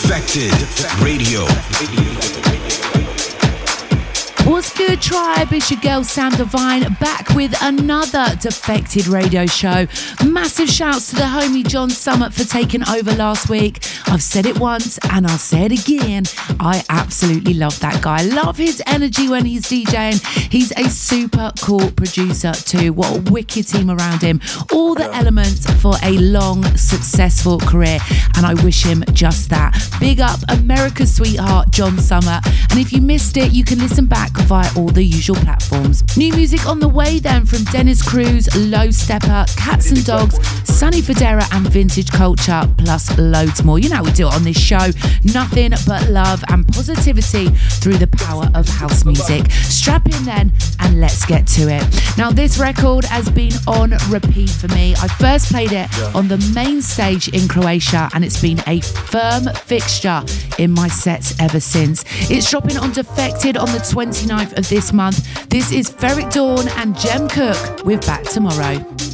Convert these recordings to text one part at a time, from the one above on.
Defected Radio. Tribe? It's your girl Sam Divine back with another Defected radio show. Massive shouts to the homie John Summit for taking over last week. I've said it once and I'll say it again. I absolutely love that guy. Love his energy when he's DJing. He's a super cool producer too. What a wicked team around him. All the elements for a long, successful career. And I wish him just that. Big up America's sweetheart, John Summit. And if you missed it, you can listen back via all the usual platforms. New music on the way then from Dennis Cruz, Low Steppa, Catz 'N Dogz, Sonny Fodera, and Vintage Culture, plus loads more. You know, we do it on this show. Nothing but love and positivity through the power of house music. Strap in then and let's get to it. Now, this record has been on repeat for me. I first played it on the main stage in Croatia and it's been a firm fixture in my sets ever since. It's dropping on Defected on the 29th of this month. This is Ferreck Dawn and Jem Cooke. We're Back Tomorrow.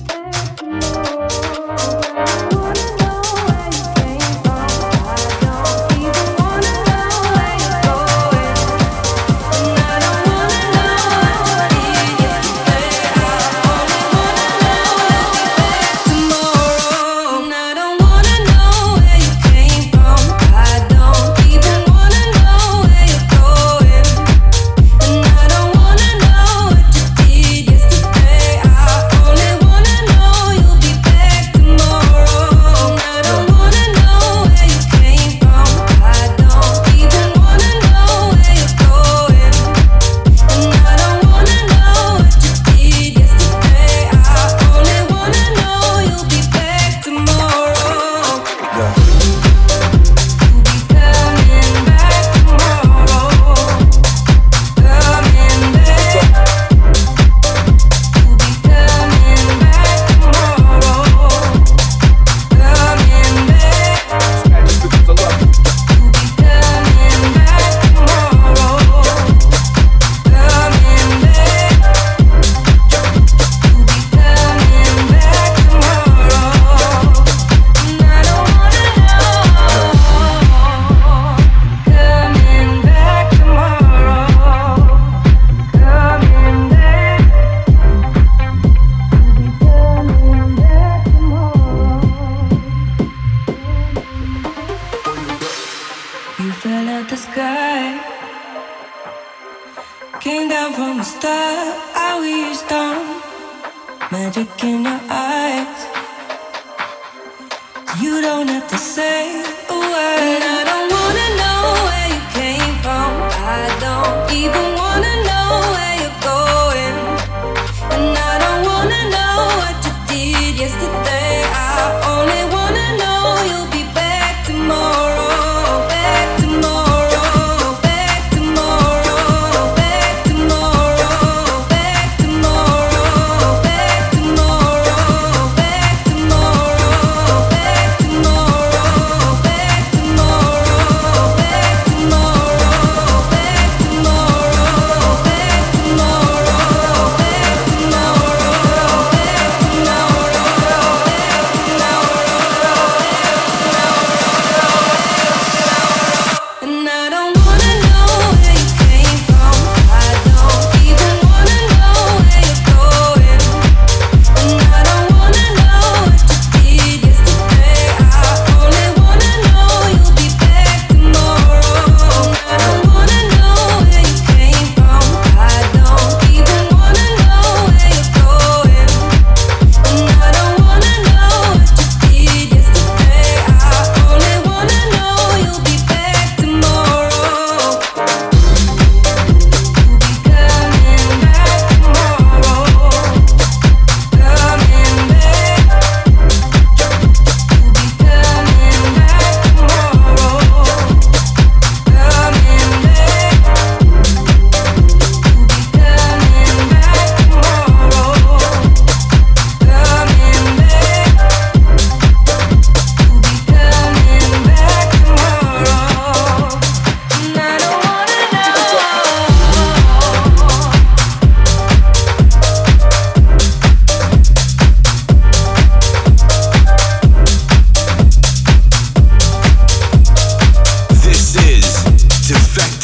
effect.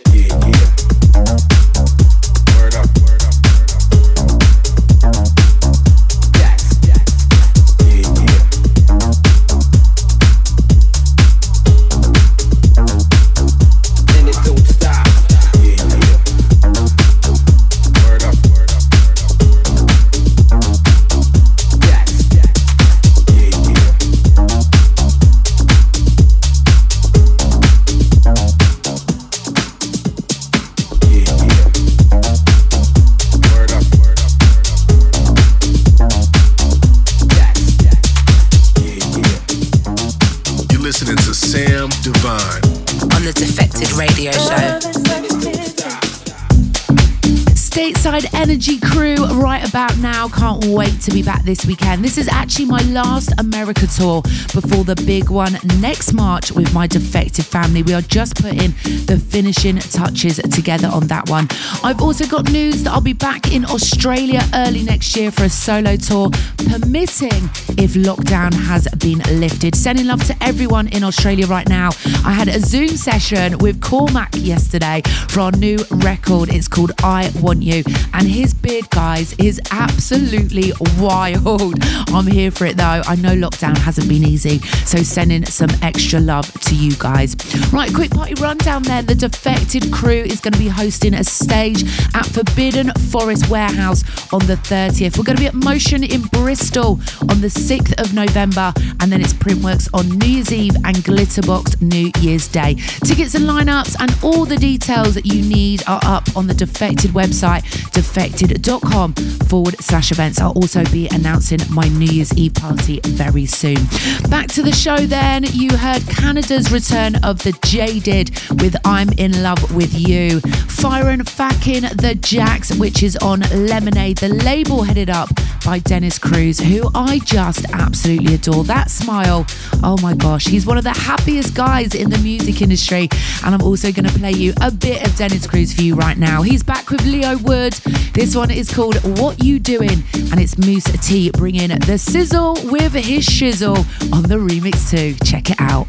be back this weekend. This is actually my last America tour before the big one next March with my defective family. We are just putting the finishing touches together on that one. I've also got news that I'll be back in Australia early next year for a solo tour, permitting if lockdown has been lifted. Sending love to everyone in Australia right now. I had a Zoom session with Cormac yesterday for our new record. It's called I Want You. And his beard, guys, is absolutely wild. I'm here for it though. I know lockdown hasn't been easy, so sending some extra love to you guys. Right, quick party rundown there. The Defected crew is going to be hosting a stage at Forbidden Forest Warehouse on the 30th. We're going to be at Motion in Bristol on the 6th of November, and then it's Printworks on New Year's Eve and Glitterbox New Year's Day. Tickets and lineups and all the details that you need are up on the Defected website, defected.com forward slash events. I'll also be announcing my New Year's Eve party very soon. Back to the show then. You heard Canada's return of the Jaded with I'm in Love with You. Fire and Fakin' The Jax, which is on Lemonade, the label headed up by Dennis Cruz, who I just absolutely adore. That smile, oh my gosh, he's one of the happiest guys in the music industry. And I'm also going to play you a bit of Dennis Cruz for you right now. He's back with Leo Wood. This one is called What You Doing, and it's Mousse T bringing the sizzle with his shizzle on the remix too. Check it out.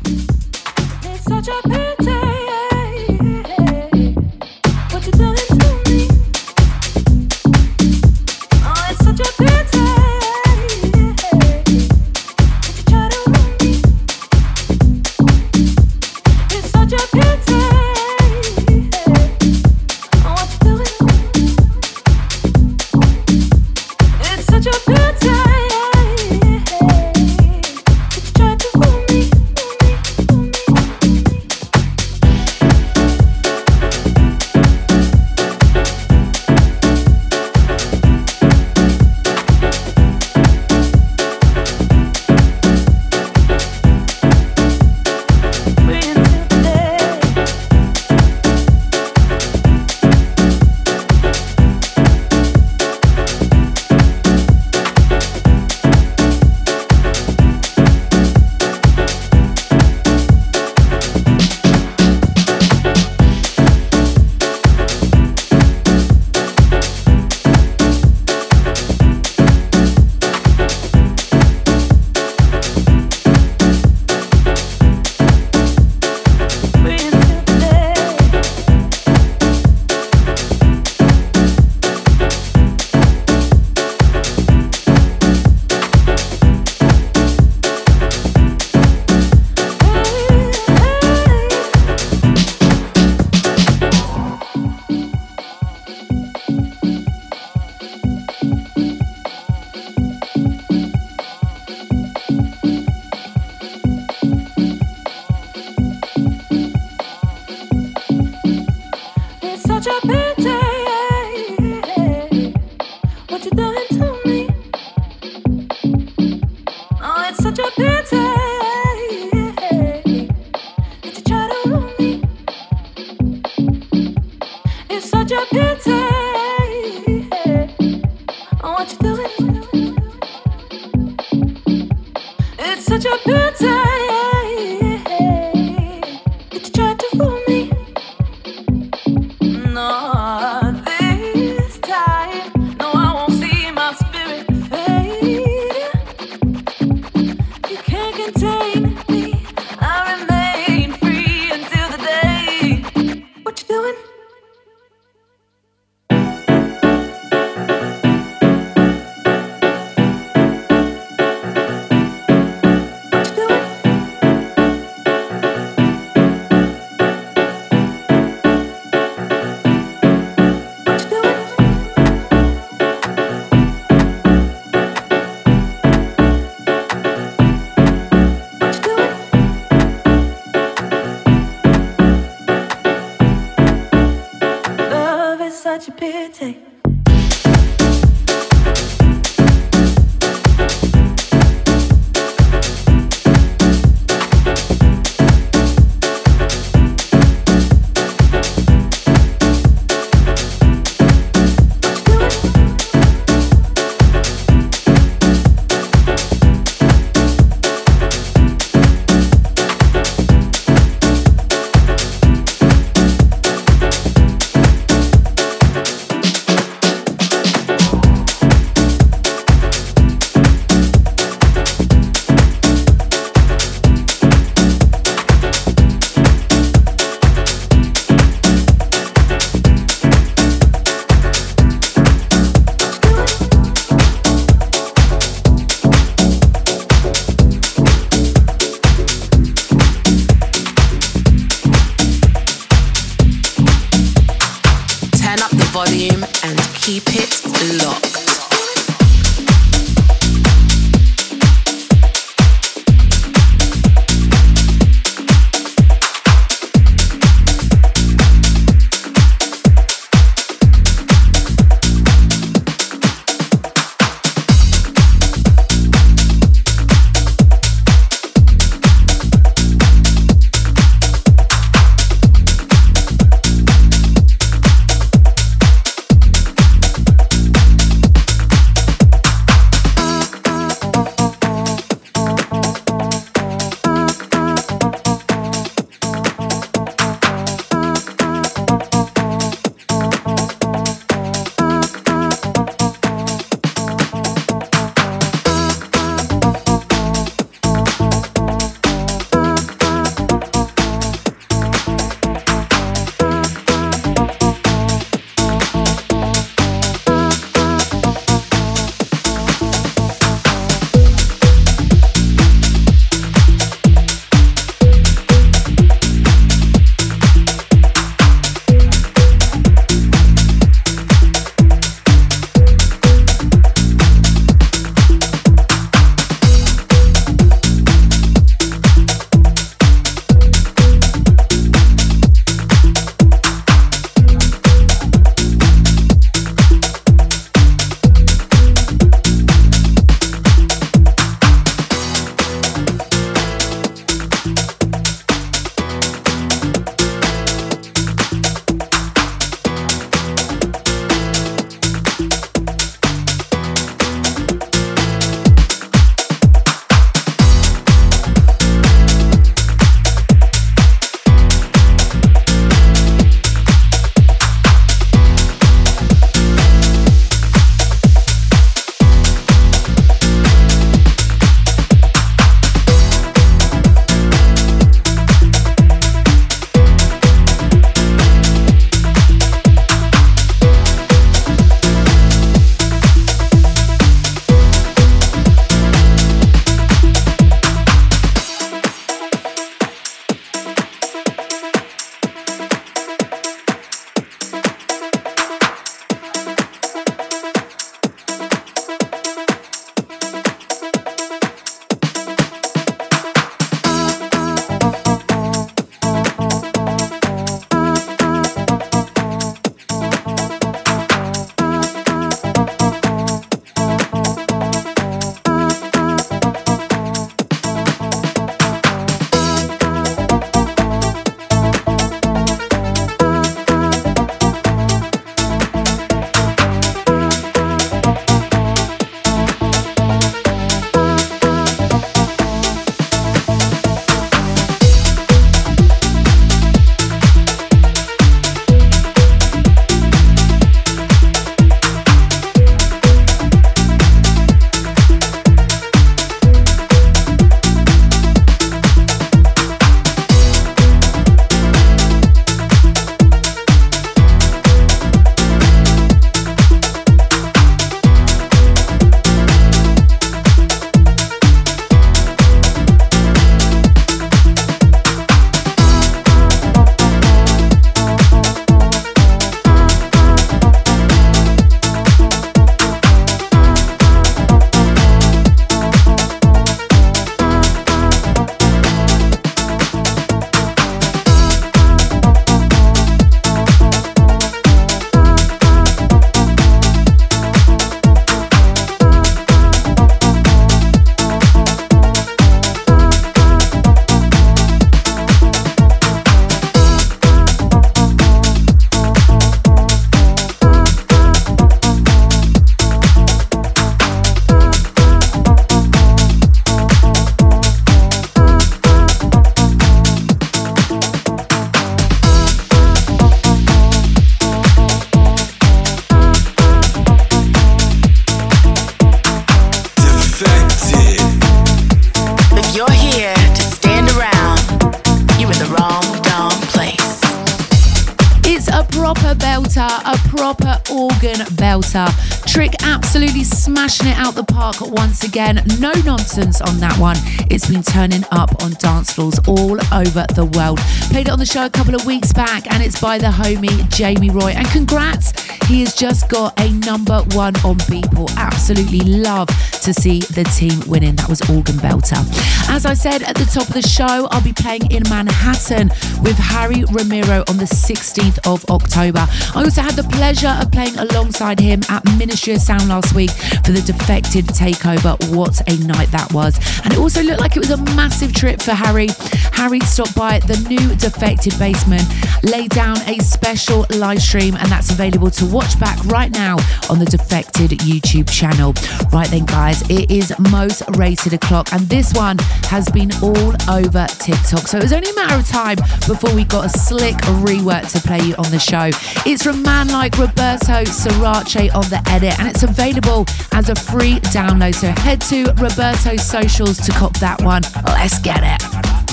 Proper organ belter. Trick absolutely smashing it out the park once again. No nonsense on that one. It's been turning up on dance floors all over the world. Played it on the show a couple of weeks back and it's by the homie Jamie Roy. And congrats, he has just got a number one on Beatport. Absolutely love to see the team winning. That was Organ Belter. As I said at the top of the show, I'll be playing in Manhattan with Harry Romero on the 16th of October. I also had the pleasure of playing alongside him at Ministry of Sound last week for the Defected Takeover. What a night that was. And it also looked like it was a massive trip for Harry. Harry stopped by the new Defected Basement, laid down a special live stream, and that's available to watch back right now on the Defected YouTube channel. Right then, guys, it is most rated o'clock, and this one has been all over TikTok. So it was only a matter of time before we got a slick rework to play you on the show. It's from man like Roberto Surace on the edit, and it's available as a free download. So head to Roberto's socials to cop that one. Let's get it.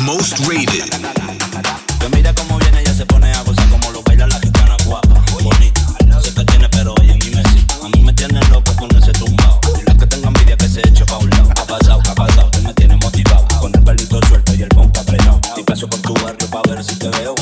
Most rated. te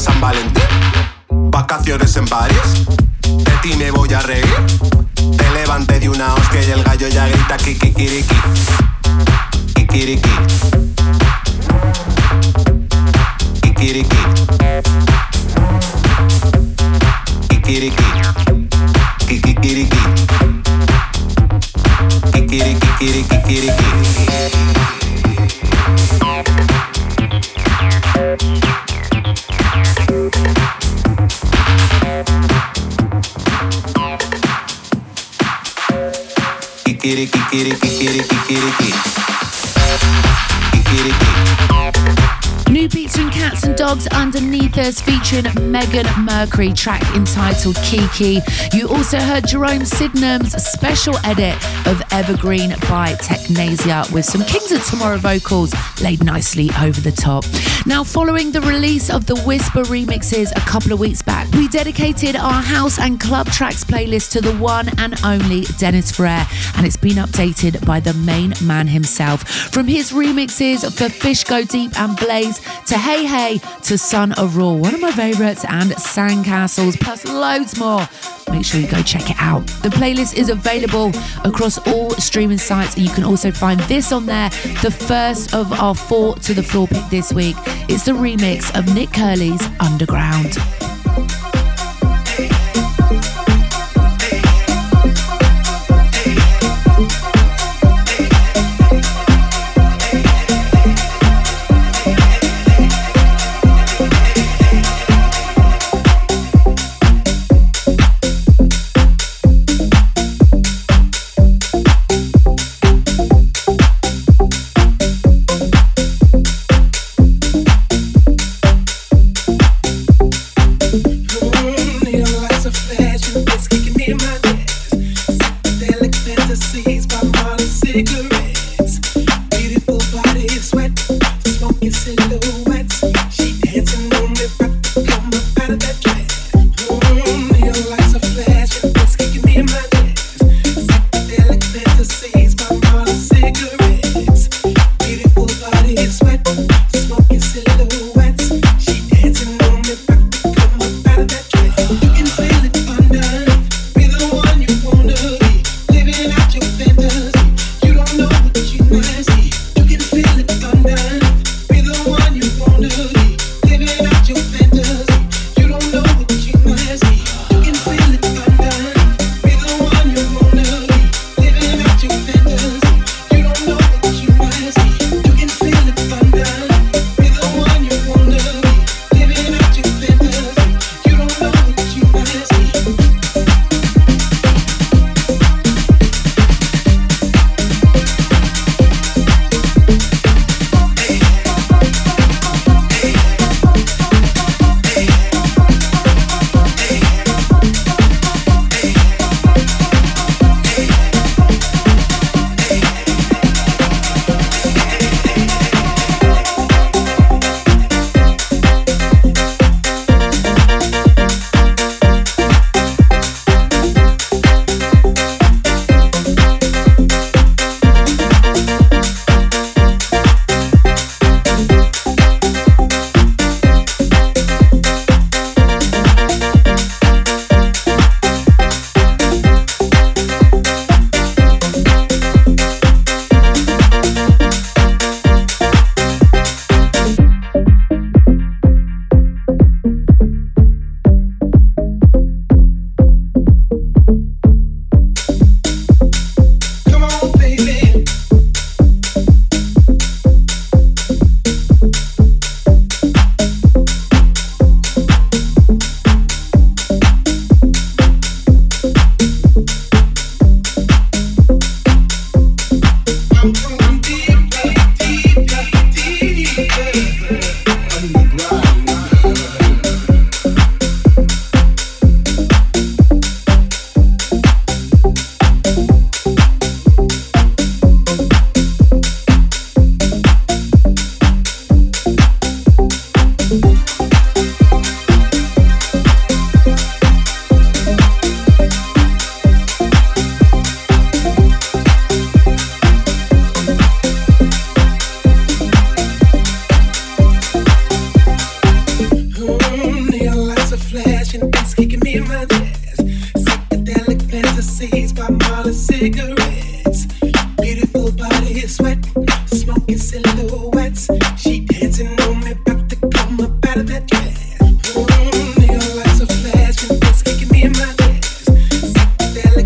San Valentín. Vacaciones en París, de ti me voy a reír. Te levanté de una hostia y el gallo ya grita kikikiriki. Kikiriki. Kikiriki. Kikiriki. Kikiriki. Kikiriki. Kikiriki. Featuring Megane Mercury, track entitled Kiki. You also heard Jerome Sydenham's special edit of Evergreen by Technasia with some Kings of Tomorrow vocals laid nicely over the top. Now, following the release of the Whisper remixes a couple of weeks back, we dedicated our house and club tracks playlist to the one and only Dennis Ferrer, and it's been updated by the main man himself. From his remixes for Fish Go Deep and Blaze to Hey Hey to Son of Raw, one of my favourites, and Sandcastles, plus loads more. Make sure you go check it out. The playlist is available across all streaming sites, and you can also find this on there, the first of our four to the floor pick this week. It's the remix of Nick Curly's Underground.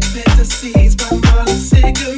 fantasies, but all the cigarettes.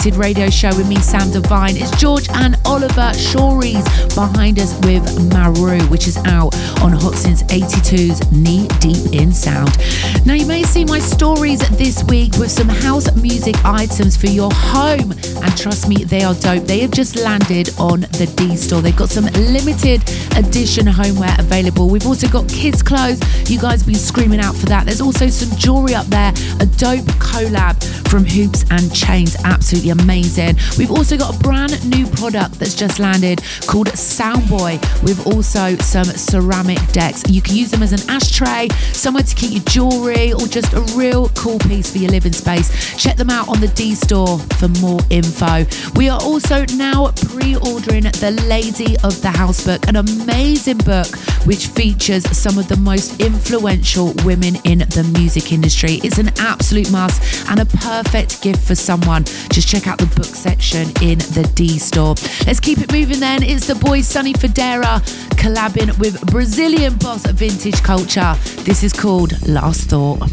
Defected radio show with me, Sam Divine. It's Gorge and Oliver Schories behind us with Maru, which is out on Hot Since 82's Knee Deep in Sound. Now, you may see my stories this week with some house music items for your home. And trust me, they are dope. They have just landed on the D store. They've got some limited edition homeware available. We've also got kids' clothes. You guys have been screaming out for that. There's also some jewelry up there, a dope collab from Hoops and Chains. Absolutely amazing. We've also got a brand new product that's just landed called Soundboy with also some ceramic decks. You can use them as an ashtray, somewhere to keep your jewelry, or just a real cool piece for your living space. Check them out on the D store for more info. We are also now pre ordering The Lady of the House book, an amazing book which features some of the most influential women in the music industry. It's an absolute must and a perfect gift for someone. Just check out the book section in the D store. Let's keep it moving then. It's the boy Sonny Fodera collabing with Brazilian boss Vintage Culture. This is called Last Thought.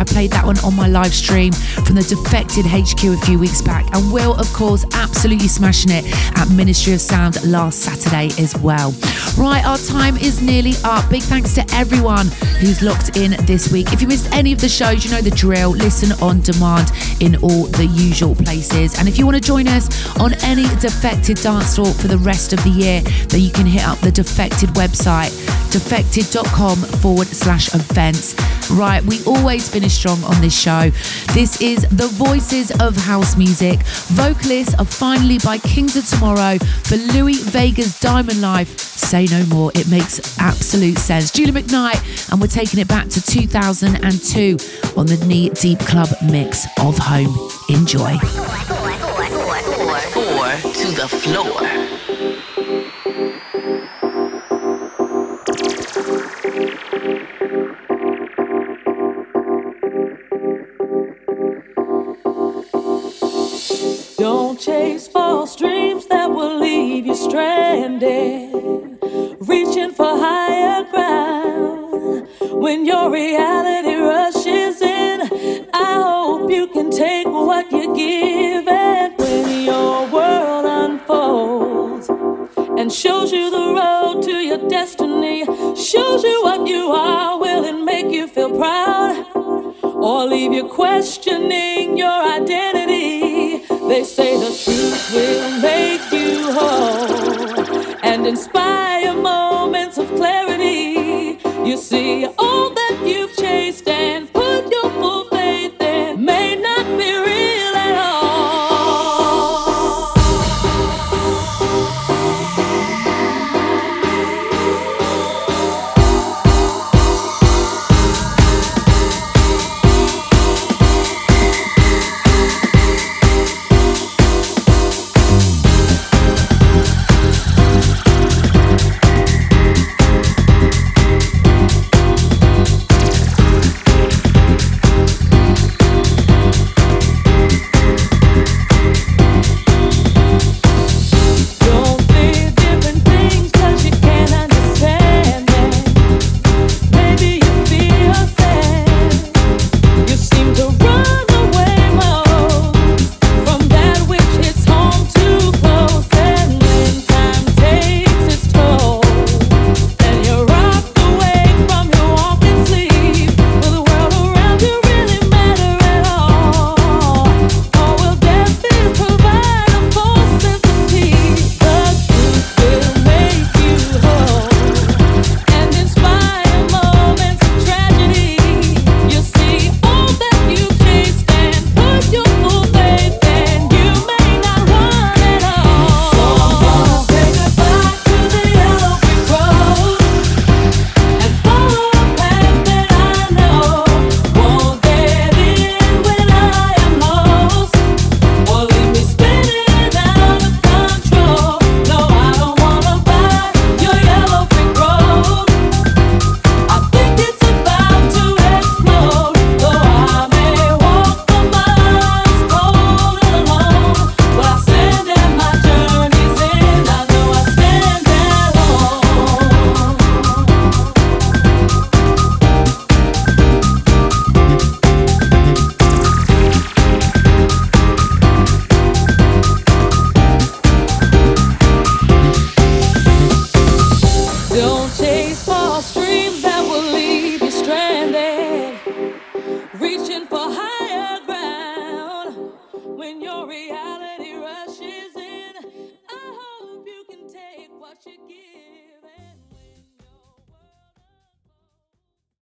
I played that one on my live stream from the Defected HQ a few weeks back. And Will, of course, absolutely smashing it at Ministry of Sound last Saturday as well. Right, our time is nearly up. Big thanks to everyone who's locked in this week. If you missed any of the shows, you know the drill. Listen on demand in all the usual places. And if you want to join us on any Defected dance floor for the rest of the year, then you can hit up the Defected website, defected.com forward slash events. Right, we always finish strong on this show. This is the voices of house music. Vocalists are finally by Kings of Tomorrow for Louie Vega's Diamond Life. Say no more, it makes absolute sense. Julie McKnight, and we're taking it back to 2002 on the Knee Deep Club mix of Home. Enjoy. Four, four, four, four to the floor. Stranded,